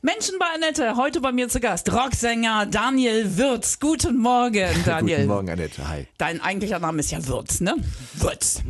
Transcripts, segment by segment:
Menschen bei Annette, heute bei mir zu Gast, Rocksänger Daniel Würz. Guten Morgen, Daniel. Guten Morgen, Annette. Hi. Dein eigentlicher Name ist ja Würz, ne? Würz.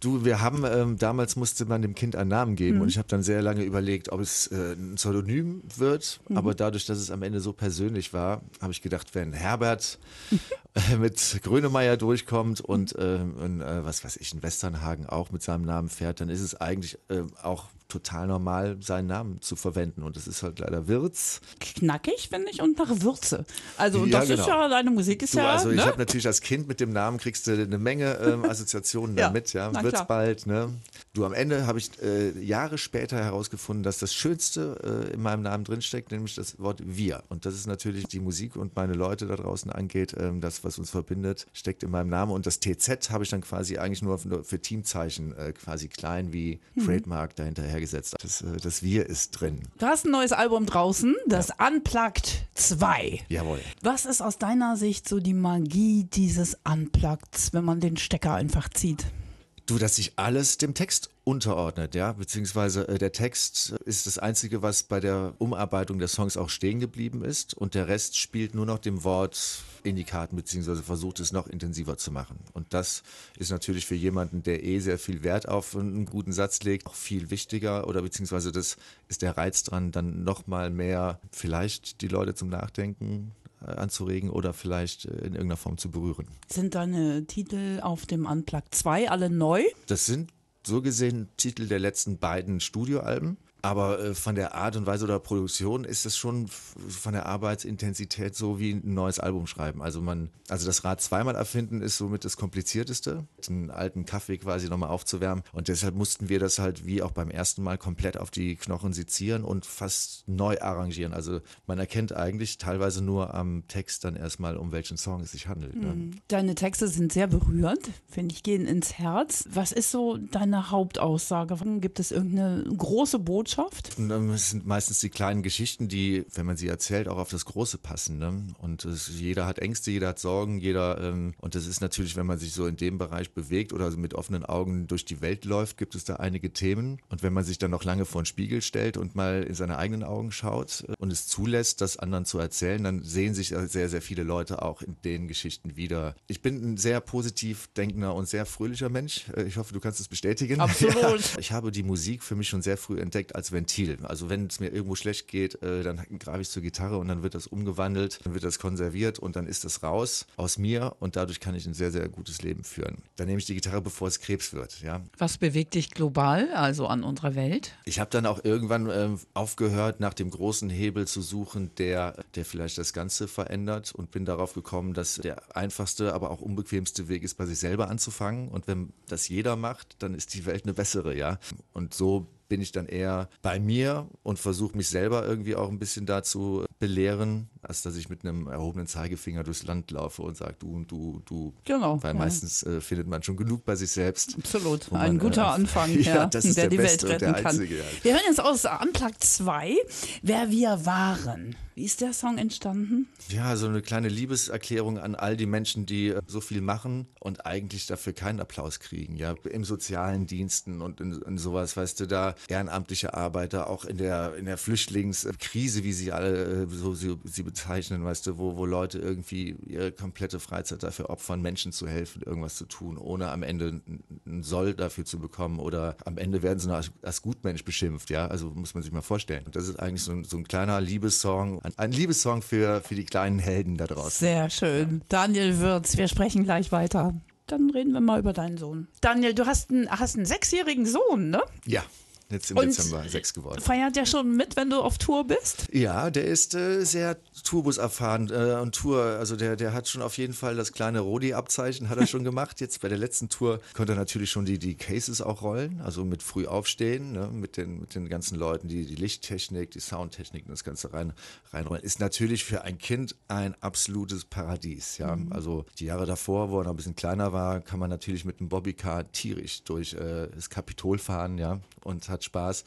Du, wir haben, ähm, damals musste man dem Kind einen Namen geben und ich habe dann sehr lange überlegt, ob es äh, ein Pseudonym wird. Aber dadurch, dass es am Ende so persönlich war, habe ich gedacht, wenn Herbert äh, mit Grönemeyer durchkommt und, äh, und äh, was weiß ich, in Westernhagen auch mit seinem Namen fährt, dann ist es eigentlich äh, auch total normal, seinen Namen zu verwenden. Und es ist halt leider Wirz. Knackig, finde ich, und nach Würze. Also, und Ja, das ist genau. ja, deine Musik ist Du, ja, also ich ne? habe natürlich als Kind mit dem Namen kriegst du eine Menge ähm, Assoziationen Ja, damit, ja. na Wird's klar. bald, ne? Du, am Ende habe ich äh, Jahre später herausgefunden, dass das Schönste äh, in meinem Namen drinsteckt, nämlich das Wort wir. Und das ist natürlich die Musik und meine Leute da draußen angeht, ähm, das, was uns verbindet, steckt in meinem Namen. Und das TZ habe ich dann quasi eigentlich nur, nur für Teamzeichen äh, quasi klein wie Mhm. Trademark dahinter hergesetzt. Das, äh, das Wir ist drin. Du hast ein neues Album draußen, das Unplugged 2. Jawohl. Was ist aus deiner Sicht so die Magie dieses Unpluggeds, wenn man den Stecker einfach zieht? Du, dass sich alles dem Text unterordnet, ja, beziehungsweise äh, der Text ist das Einzige, was bei der Umarbeitung der Songs auch stehen geblieben ist und der Rest spielt nur noch dem Wort in die Karten, beziehungsweise versucht es noch intensiver zu machen. Und das ist natürlich für jemanden, der eh sehr viel Wert auf einen guten Satz legt, auch viel wichtiger oder beziehungsweise das ist der Reiz dran, dann nochmal mehr vielleicht die Leute zum Nachdenken anzuregen oder vielleicht äh, in irgendeiner Form zu berühren. Sind deine Titel auf dem Unplugged 2 alle neu? Das sind so gesehen Titel der letzten beiden Studioalben. Aber äh, von der Art und Weise oder Produktion ist es schon von der Arbeitsintensität so wie ein neues Album schreiben. Also man, also das Rad zweimal erfinden ist somit das komplizierteste, einen alten Kaffee quasi nochmal aufzuwärmen. Und deshalb mussten wir das halt wie auch beim ersten Mal komplett auf die Knochen sezieren und fast neu arrangieren. Also man erkennt eigentlich teilweise nur am Text dann erstmal, um welchen Song es sich handelt. Ne? Deine Texte sind sehr berührend, finde ich, gehen ins Herz. Was ist so deine Hauptaussage? Gibt es irgendeine große Botschaft? Und, ähm, Es sind meistens die kleinen Geschichten, die, wenn man sie erzählt, auch auf das Große passen. Ne? Und es, jeder hat Ängste, jeder hat Sorgen, jeder. Ähm, und das ist natürlich, wenn man sich so in dem Bereich bewegt oder mit offenen Augen durch die Welt läuft, gibt es da einige Themen. Und wenn man sich dann noch lange vor den Spiegel stellt und mal in seine eigenen Augen schaut äh, und es zulässt, das anderen zu erzählen, dann sehen sich sehr, sehr viele Leute auch in den Geschichten wieder. Ich bin ein sehr positiv denkender und sehr fröhlicher Mensch. Äh, Ich hoffe, du kannst es bestätigen. Absolut. Ja. Ich habe die Musik für mich schon sehr früh entdeckt als Ventil. Also wenn es mir irgendwo schlecht geht, äh, dann greife ich zur Gitarre und dann wird das umgewandelt, dann wird das konserviert und dann ist das raus aus mir und dadurch kann ich ein sehr, sehr gutes Leben führen. Dann nehme ich die Gitarre, bevor es Krebs wird. Ja. Was bewegt dich global, also an unserer Welt? Ich habe dann auch irgendwann ähm, aufgehört, nach dem großen Hebel zu suchen, der, der vielleicht das Ganze verändert und bin darauf gekommen, dass der einfachste, aber auch unbequemste Weg ist, bei sich selber anzufangen. Und wenn das jeder macht, dann ist die Welt eine bessere, ja. Und so bin ich dann eher bei mir und versuche mich selber irgendwie auch ein bisschen dazu belehren, als dass ich mit einem erhobenen Zeigefinger durchs Land laufe und sage, du und du, du. Genau, Weil ja. meistens äh, findet man schon genug bei sich selbst. Absolut, wo ein man, guter äh, Anfang, ja, ja, das ist der der die beste Welt retten kann. einzige, ja. Wir hören jetzt aus Unplugged 2, Wer wir waren. Wie ist der Song entstanden? Ja, so eine kleine Liebeserklärung an all die Menschen, die äh, so viel machen und eigentlich dafür keinen Applaus kriegen. Ja, im sozialen Diensten und in, in sowas, weißt du, da ehrenamtliche Arbeiter, auch in der, in der Flüchtlingskrise, wie sie alle äh, so sie, sie bezeichnen, weißt du, wo, wo Leute irgendwie ihre komplette Freizeit dafür opfern, Menschen zu helfen, irgendwas zu tun, ohne am Ende einen Soll dafür zu bekommen oder am Ende werden sie noch als, als Gutmensch beschimpft, ja, also muss man sich mal vorstellen. Und das ist eigentlich so ein, so ein kleiner Liebessong, ein, ein Liebessong für, für die kleinen Helden da draußen. Sehr schön. Daniel Würz, wir sprechen gleich weiter. Dann reden wir mal über deinen Sohn. Daniel, du hast einen, hast einen sechsjährigen Sohn, ne? Ja, jetzt im Und- Dezember sechs geworden. Feiert der schon mit, wenn du auf Tour bist? Ja, der ist äh, sehr Tourbus erfahren äh, und Tour, also der, der hat schon auf jeden Fall das kleine Rodi-Abzeichen, hat er schon gemacht. Jetzt bei der letzten Tour konnte er natürlich schon die, die Cases auch rollen, also mit früh aufstehen, ne, mit, den, mit den ganzen Leuten, die die Lichttechnik, die Soundtechnik und das Ganze rein, reinrollen. Ist natürlich für ein Kind ein absolutes Paradies, ja. Also die Jahre davor, wo er noch ein bisschen kleiner war, kann man natürlich mit einem Bobbycar tierisch durch äh, das Kapitol fahren, ja, und hat Spaß.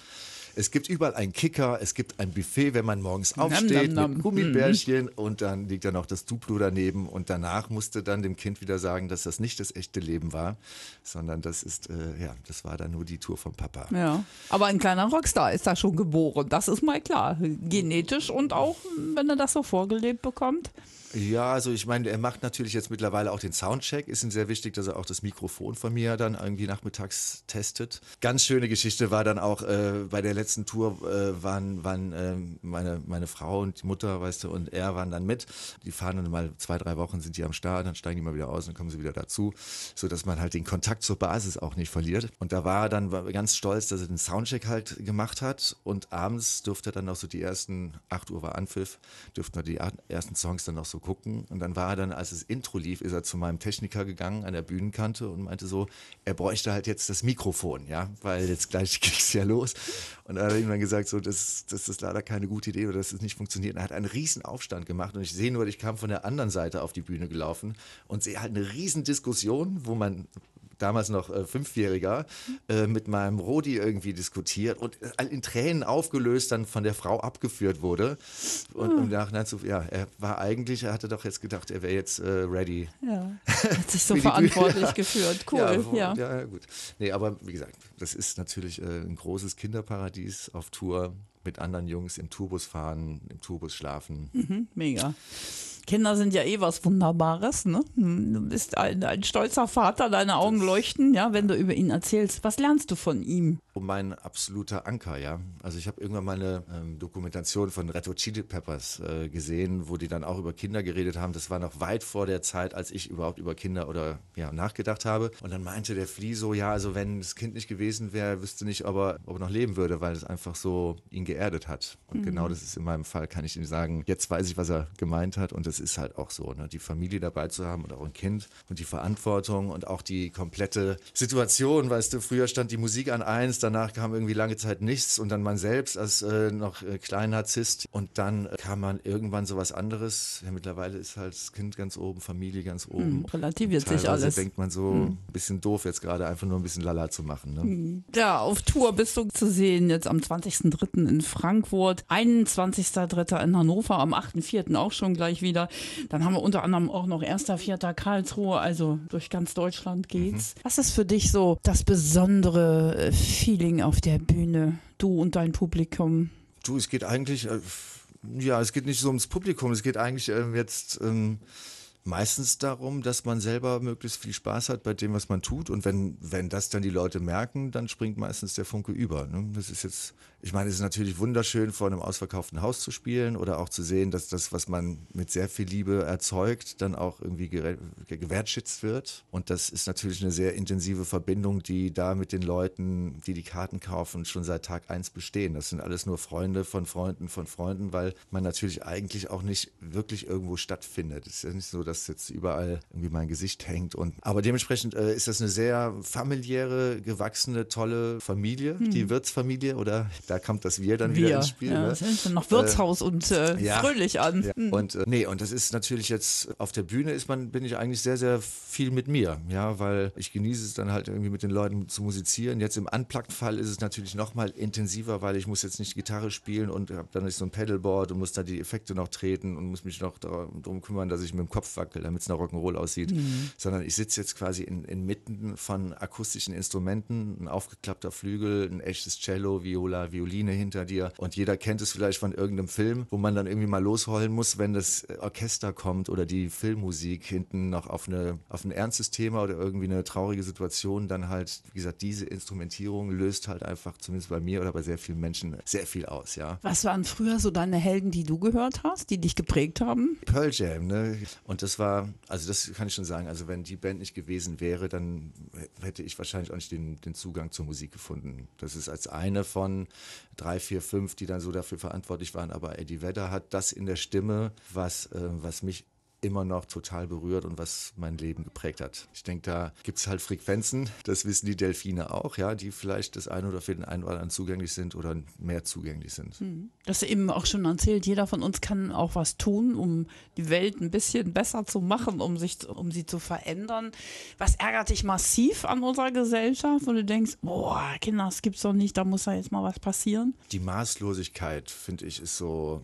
Es gibt überall einen Kicker, es gibt ein Buffet, wenn man morgens aufsteht nam, nam. mit Gummibärchen und dann liegt da noch das Duplo daneben und danach musste dann dem Kind wieder sagen, dass das nicht das echte Leben war, sondern das ist, äh, ja, das war dann nur die Tour vom Papa. Ja, aber ein kleiner Rockstar ist da schon geboren, das ist mal klar. Genetisch und auch, wenn er das so vorgelebt bekommt. Ja, also ich meine, er macht natürlich jetzt mittlerweile auch den Soundcheck. Ist ihm sehr wichtig, dass er auch das Mikrofon von mir dann irgendwie nachmittags testet. Ganz schöne Geschichte war dann auch äh, bei der letzten Tour äh, waren, waren äh, meine, meine Frau und die Mutter, weißt du, und er waren dann mit. Die fahren dann mal zwei, drei Wochen sind die am Start, dann steigen die mal wieder aus und dann kommen sie wieder dazu, so dass man halt den Kontakt zur Basis auch nicht verliert. Und da war er dann ganz stolz, dass er den Soundcheck halt gemacht hat und abends durfte er dann noch so die ersten, 8 Uhr war Anpfiff, dürften wir die ersten Songs dann noch so gucken. Und dann war er dann, als das Intro lief, ist er zu meinem Techniker gegangen an der Bühnenkante und meinte so, er bräuchte halt jetzt das Mikrofon, ja, weil jetzt gleich geht's ja los. Und er hat ihm dann gesagt, so, das, das ist leider keine gute Idee oder dass es nicht funktioniert. Und er hat einen riesen Aufstand gemacht und ich sehe nur, ich kam von der anderen Seite auf die Bühne gelaufen und sehe halt eine riesen Diskussion, wo man damals noch äh, Fünfjähriger, äh, mit meinem Rodi irgendwie diskutiert und äh, in Tränen aufgelöst dann von der Frau abgeführt wurde. Und im Nachhinein so, ja, er war eigentlich, er hatte doch jetzt gedacht, er wäre jetzt äh, ready. Ja, hat sich so verantwortlich Bühne. geführt. Cool, ja, ja. wo- ja. ja, gut. Nee, aber wie gesagt, das ist natürlich äh, ein großes Kinderparadies auf Tour mit anderen Jungs im Tourbus fahren, im Tourbus schlafen. Mega. Kinder sind ja eh was Wunderbares, ne? Du bist ein, ein stolzer Vater, deine Augen leuchten, ja, wenn du über ihn erzählst. Was lernst du von ihm? Und mein absoluter Anker, ja. Also ich habe irgendwann mal eine ähm, Dokumentation von Red Hot Chili Peppers äh, gesehen, wo die dann auch über Kinder geredet haben. Das war noch weit vor der Zeit, als ich überhaupt über Kinder oder ja nachgedacht habe. Und dann meinte der Flea so, ja, also wenn das Kind nicht gewesen wäre, wüsste nicht, ob er, ob er noch leben würde, weil es einfach so ihn geerdet hat. Und genau das ist in meinem Fall, kann ich ihm sagen, jetzt weiß ich, was er gemeint hat. Und das ist halt auch so, ne? die Familie dabei zu haben und auch ein Kind und die Verantwortung und auch die komplette Situation, weißt du, früher stand die Musik an eins, danach kam irgendwie lange Zeit nichts und dann man selbst als äh, noch äh, kleiner Narzisst und dann äh, kam man irgendwann so was anderes. Ja, mittlerweile ist halt das Kind ganz oben, Familie ganz oben. Hm, relativiert sich alles. denkt man so ein bisschen doof jetzt gerade einfach nur ein bisschen Lala zu machen. Ne? Ja, auf Tour bist du zu sehen, jetzt am 20.03. in Frankfurt, 21.03. in Hannover, am 8.04. auch schon gleich wieder. Dann haben wir unter anderem auch noch 1.04. Karlsruhe, also durch ganz Deutschland geht's. Was ist für dich so das besondere äh, Feeling auf der Bühne, du und dein Publikum? Du, es geht eigentlich, äh, ja, es geht nicht so ums Publikum, es geht eigentlich ähm, jetzt ähm, meistens darum, dass man selber möglichst viel Spaß hat bei dem, was man tut. Und wenn, wenn das dann die Leute merken, dann springt meistens der Funke über. Ne? Das ist jetzt, ich meine, es ist natürlich wunderschön, vor einem ausverkauften Haus zu spielen oder auch zu sehen, dass das, was man mit sehr viel Liebe erzeugt, dann auch irgendwie gewertschätzt wird. Und das ist natürlich eine sehr intensive Verbindung, die da mit den Leuten, die die Karten kaufen, schon seit Tag eins bestehen. Das sind alles nur Freunde von Freunden von Freunden, weil man natürlich eigentlich auch nicht wirklich irgendwo stattfindet. Es ist ja nicht so, dass jetzt überall irgendwie mein Gesicht hängt. Und, aber dementsprechend äh, ist das eine sehr familiäre, gewachsene, tolle Familie, die Wirtsfamilie oder da kommt das Wir dann wieder ins Spiel. ja, ne? das sind noch Wirtshaus und äh, ja. fröhlich an. Ja. Und äh, nee, und das ist natürlich jetzt auf der Bühne ist man bin ich eigentlich sehr sehr viel mit mir, ja, weil ich genieße es dann halt irgendwie mit den Leuten zu musizieren. Jetzt im Unplugged Fall ist es natürlich noch mal intensiver, weil ich muss jetzt nicht Gitarre spielen und habe dann nicht so ein Pedalboard und muss da die Effekte noch treten und muss mich noch darum kümmern, dass ich mit dem Kopf wackel, damit es nach Rock'n'Roll aussieht, sondern ich sitze jetzt quasi in, inmitten von akustischen Instrumenten, ein aufgeklappter Flügel, ein echtes Cello, Viola, Violine hinter dir und jeder kennt es vielleicht von irgendeinem Film, wo man dann irgendwie mal losheulen muss, wenn das Orchester kommt oder die Filmmusik hinten noch auf, eine, auf ein ernstes Thema oder irgendwie eine traurige Situation, dann halt, wie gesagt, diese Instrumentierung löst halt einfach, zumindest bei mir oder bei sehr vielen Menschen, sehr viel aus, ja. Was waren früher so deine Helden, die du gehört hast, die dich geprägt haben? Pearl Jam, ne? Und das war, also das kann ich schon sagen, also wenn die Band nicht gewesen wäre, dann hätte ich wahrscheinlich auch nicht den, den Zugang zur Musik gefunden. Das ist als eine von drei, vier, fünf, die dann so dafür verantwortlich waren. Aber Eddie Vedder hat das in der Stimme, was, äh, was mich immer noch total berührt und was mein Leben geprägt hat. Ich denke, da gibt es halt Frequenzen, das wissen die Delfine auch, ja, die vielleicht das eine oder für den einen oder anderen zugänglich sind oder mehr zugänglich sind. Hm. Das hast du eben auch schon erzählt, jeder von uns kann auch was tun, um die Welt ein bisschen besser zu machen, um sich, um sie zu verändern. Was ärgert dich massiv an unserer Gesellschaft, wo du denkst, boah, Kinder, das gibt's doch nicht, da muss da jetzt mal was passieren? Die Maßlosigkeit, finde ich, ist so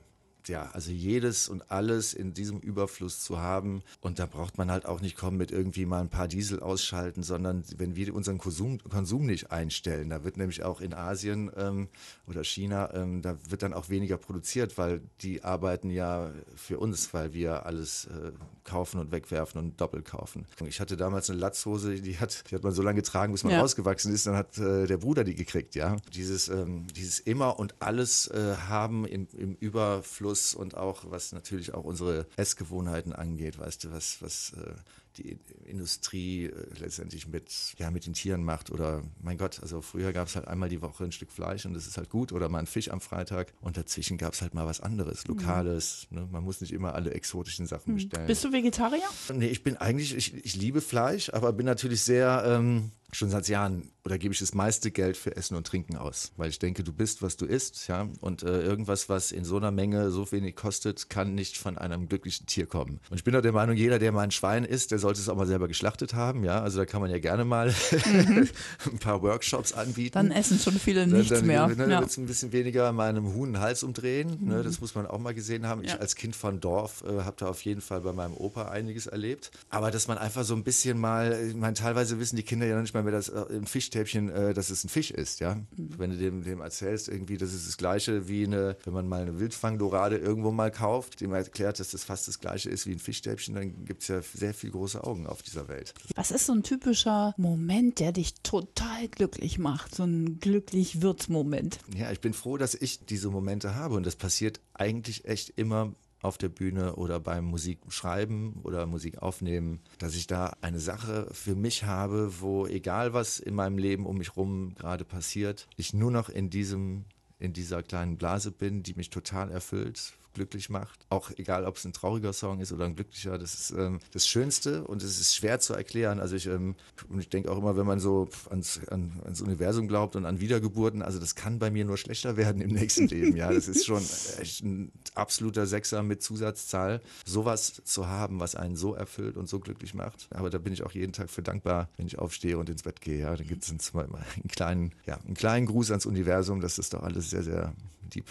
ja, also jedes und alles in diesem Überfluss zu haben. Und da braucht man halt auch nicht kommen mit irgendwie mal ein paar Diesel ausschalten, sondern wenn wir unseren Konsum, Konsum nicht einstellen, da wird nämlich auch in Asien ähm, oder China, ähm, da wird dann auch weniger produziert, weil die arbeiten ja für uns, weil wir alles äh, kaufen und wegwerfen und doppelt kaufen. Ich hatte damals eine Latzhose, die hat, die hat man so lange getragen, bis man ja. rausgewachsen ist, dann hat äh, der Bruder die gekriegt, ja. Dieses, ähm, dieses immer und alles äh, haben im, im Überfluss Genuss und auch was natürlich auch unsere Essgewohnheiten angeht, weißt du, was, was äh, die Industrie äh, letztendlich mit, ja, mit den Tieren macht. Oder mein Gott, also früher gab es halt einmal die Woche ein Stück Fleisch und das ist halt gut. Oder mal ein Fisch am Freitag. Und dazwischen gab es halt mal was anderes, mhm. Lokales. Mhm. Ne? Man muss nicht immer alle exotischen Sachen mhm. bestellen. Bist du Vegetarier? Nee, ich bin eigentlich, ich, ich liebe Fleisch, aber bin natürlich sehr, ähm, schon seit Jahren oder gebe ich das meiste Geld für Essen und Trinken aus, weil ich denke, du bist, was du isst, ja, und äh, irgendwas, was in so einer Menge so wenig kostet, kann nicht von einem glücklichen Tier kommen. Und ich bin auch der Meinung, jeder, der mal ein Schwein isst, der sollte es auch mal selber geschlachtet haben, ja, also da kann man ja gerne mal mhm. ein paar Workshops anbieten. Dann essen schon viele nichts dann, dann, mehr. Dann ja. wird es ein bisschen weniger meinem Huhn den Hals umdrehen, ne, mhm. ne, das muss man auch mal gesehen haben. Ja. Ich als Kind von Dorf äh, habe da auf jeden Fall bei meinem Opa einiges erlebt, aber dass man einfach so ein bisschen mal, ich meine, teilweise wissen die Kinder ja noch nicht mal mehr, dass äh, ein Fischstäbchen, äh, dass es ein Fisch ist, ja. Mhm. Wenn du dem, dem erzählst, irgendwie, das ist das Gleiche wie eine, wenn man mal eine Wildfangdorade irgendwo mal kauft, dem erklärt, dass das fast das Gleiche ist wie ein Fischstäbchen, dann gibt es ja sehr viel große Augen auf dieser Welt. Was ist so ein typischer Moment, der dich total glücklich macht? So ein glücklich Wirtsmoment? Ja, ich bin froh, dass ich diese Momente habe und das passiert eigentlich echt immer auf der Bühne oder beim Musikschreiben oder Musik aufnehmen, dass ich da eine Sache für mich habe, wo egal was in meinem Leben um mich rum gerade passiert, ich nur noch in diesem in dieser kleinen Blase bin, die mich total erfüllt, glücklich macht. Auch egal, ob es ein trauriger Song ist oder ein glücklicher, das ist ähm, das Schönste und es ist schwer zu erklären. Also ich, ähm, ich denke auch immer, wenn man so ans, an, ans Universum glaubt und an Wiedergeburten, also das kann bei mir nur schlechter werden im nächsten Leben. Ja, das ist schon echt ein absoluter Sechser mit Zusatzzahl. Sowas zu haben, was einen so erfüllt und so glücklich macht. Aber da bin ich auch jeden Tag für dankbar, wenn ich aufstehe und ins Bett gehe. Ja, da gibt es einen, einen kleinen, ja, einen kleinen Gruß ans Universum, dass das doch alles sehr, sehr deep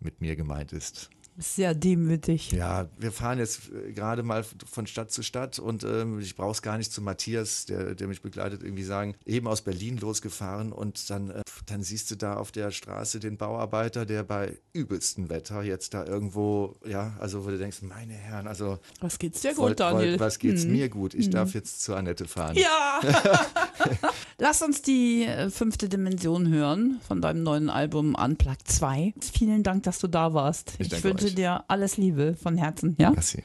mit mir gemeint ist. Sehr demütig. Ja, wir fahren jetzt äh, gerade mal von Stadt zu Stadt und ähm, ich brauche es gar nicht zu Matthias, der, der mich begleitet, irgendwie sagen, eben aus Berlin losgefahren und dann, äh, dann siehst du da auf der Straße den Bauarbeiter, der bei übelstem Wetter jetzt da irgendwo, ja, also wo du denkst, meine Herren, also. Was geht's dir gut, Daniel? Was geht's hm. mir gut? Ich hm. darf jetzt zu Annette fahren. Ja! Lass uns die äh, fünfte Dimension hören von deinem neuen Album Unplugged 2. Vielen Dank, dass du da warst. Ich, ich wünsche euch. dir alles Liebe von Herzen. Ja? Merci.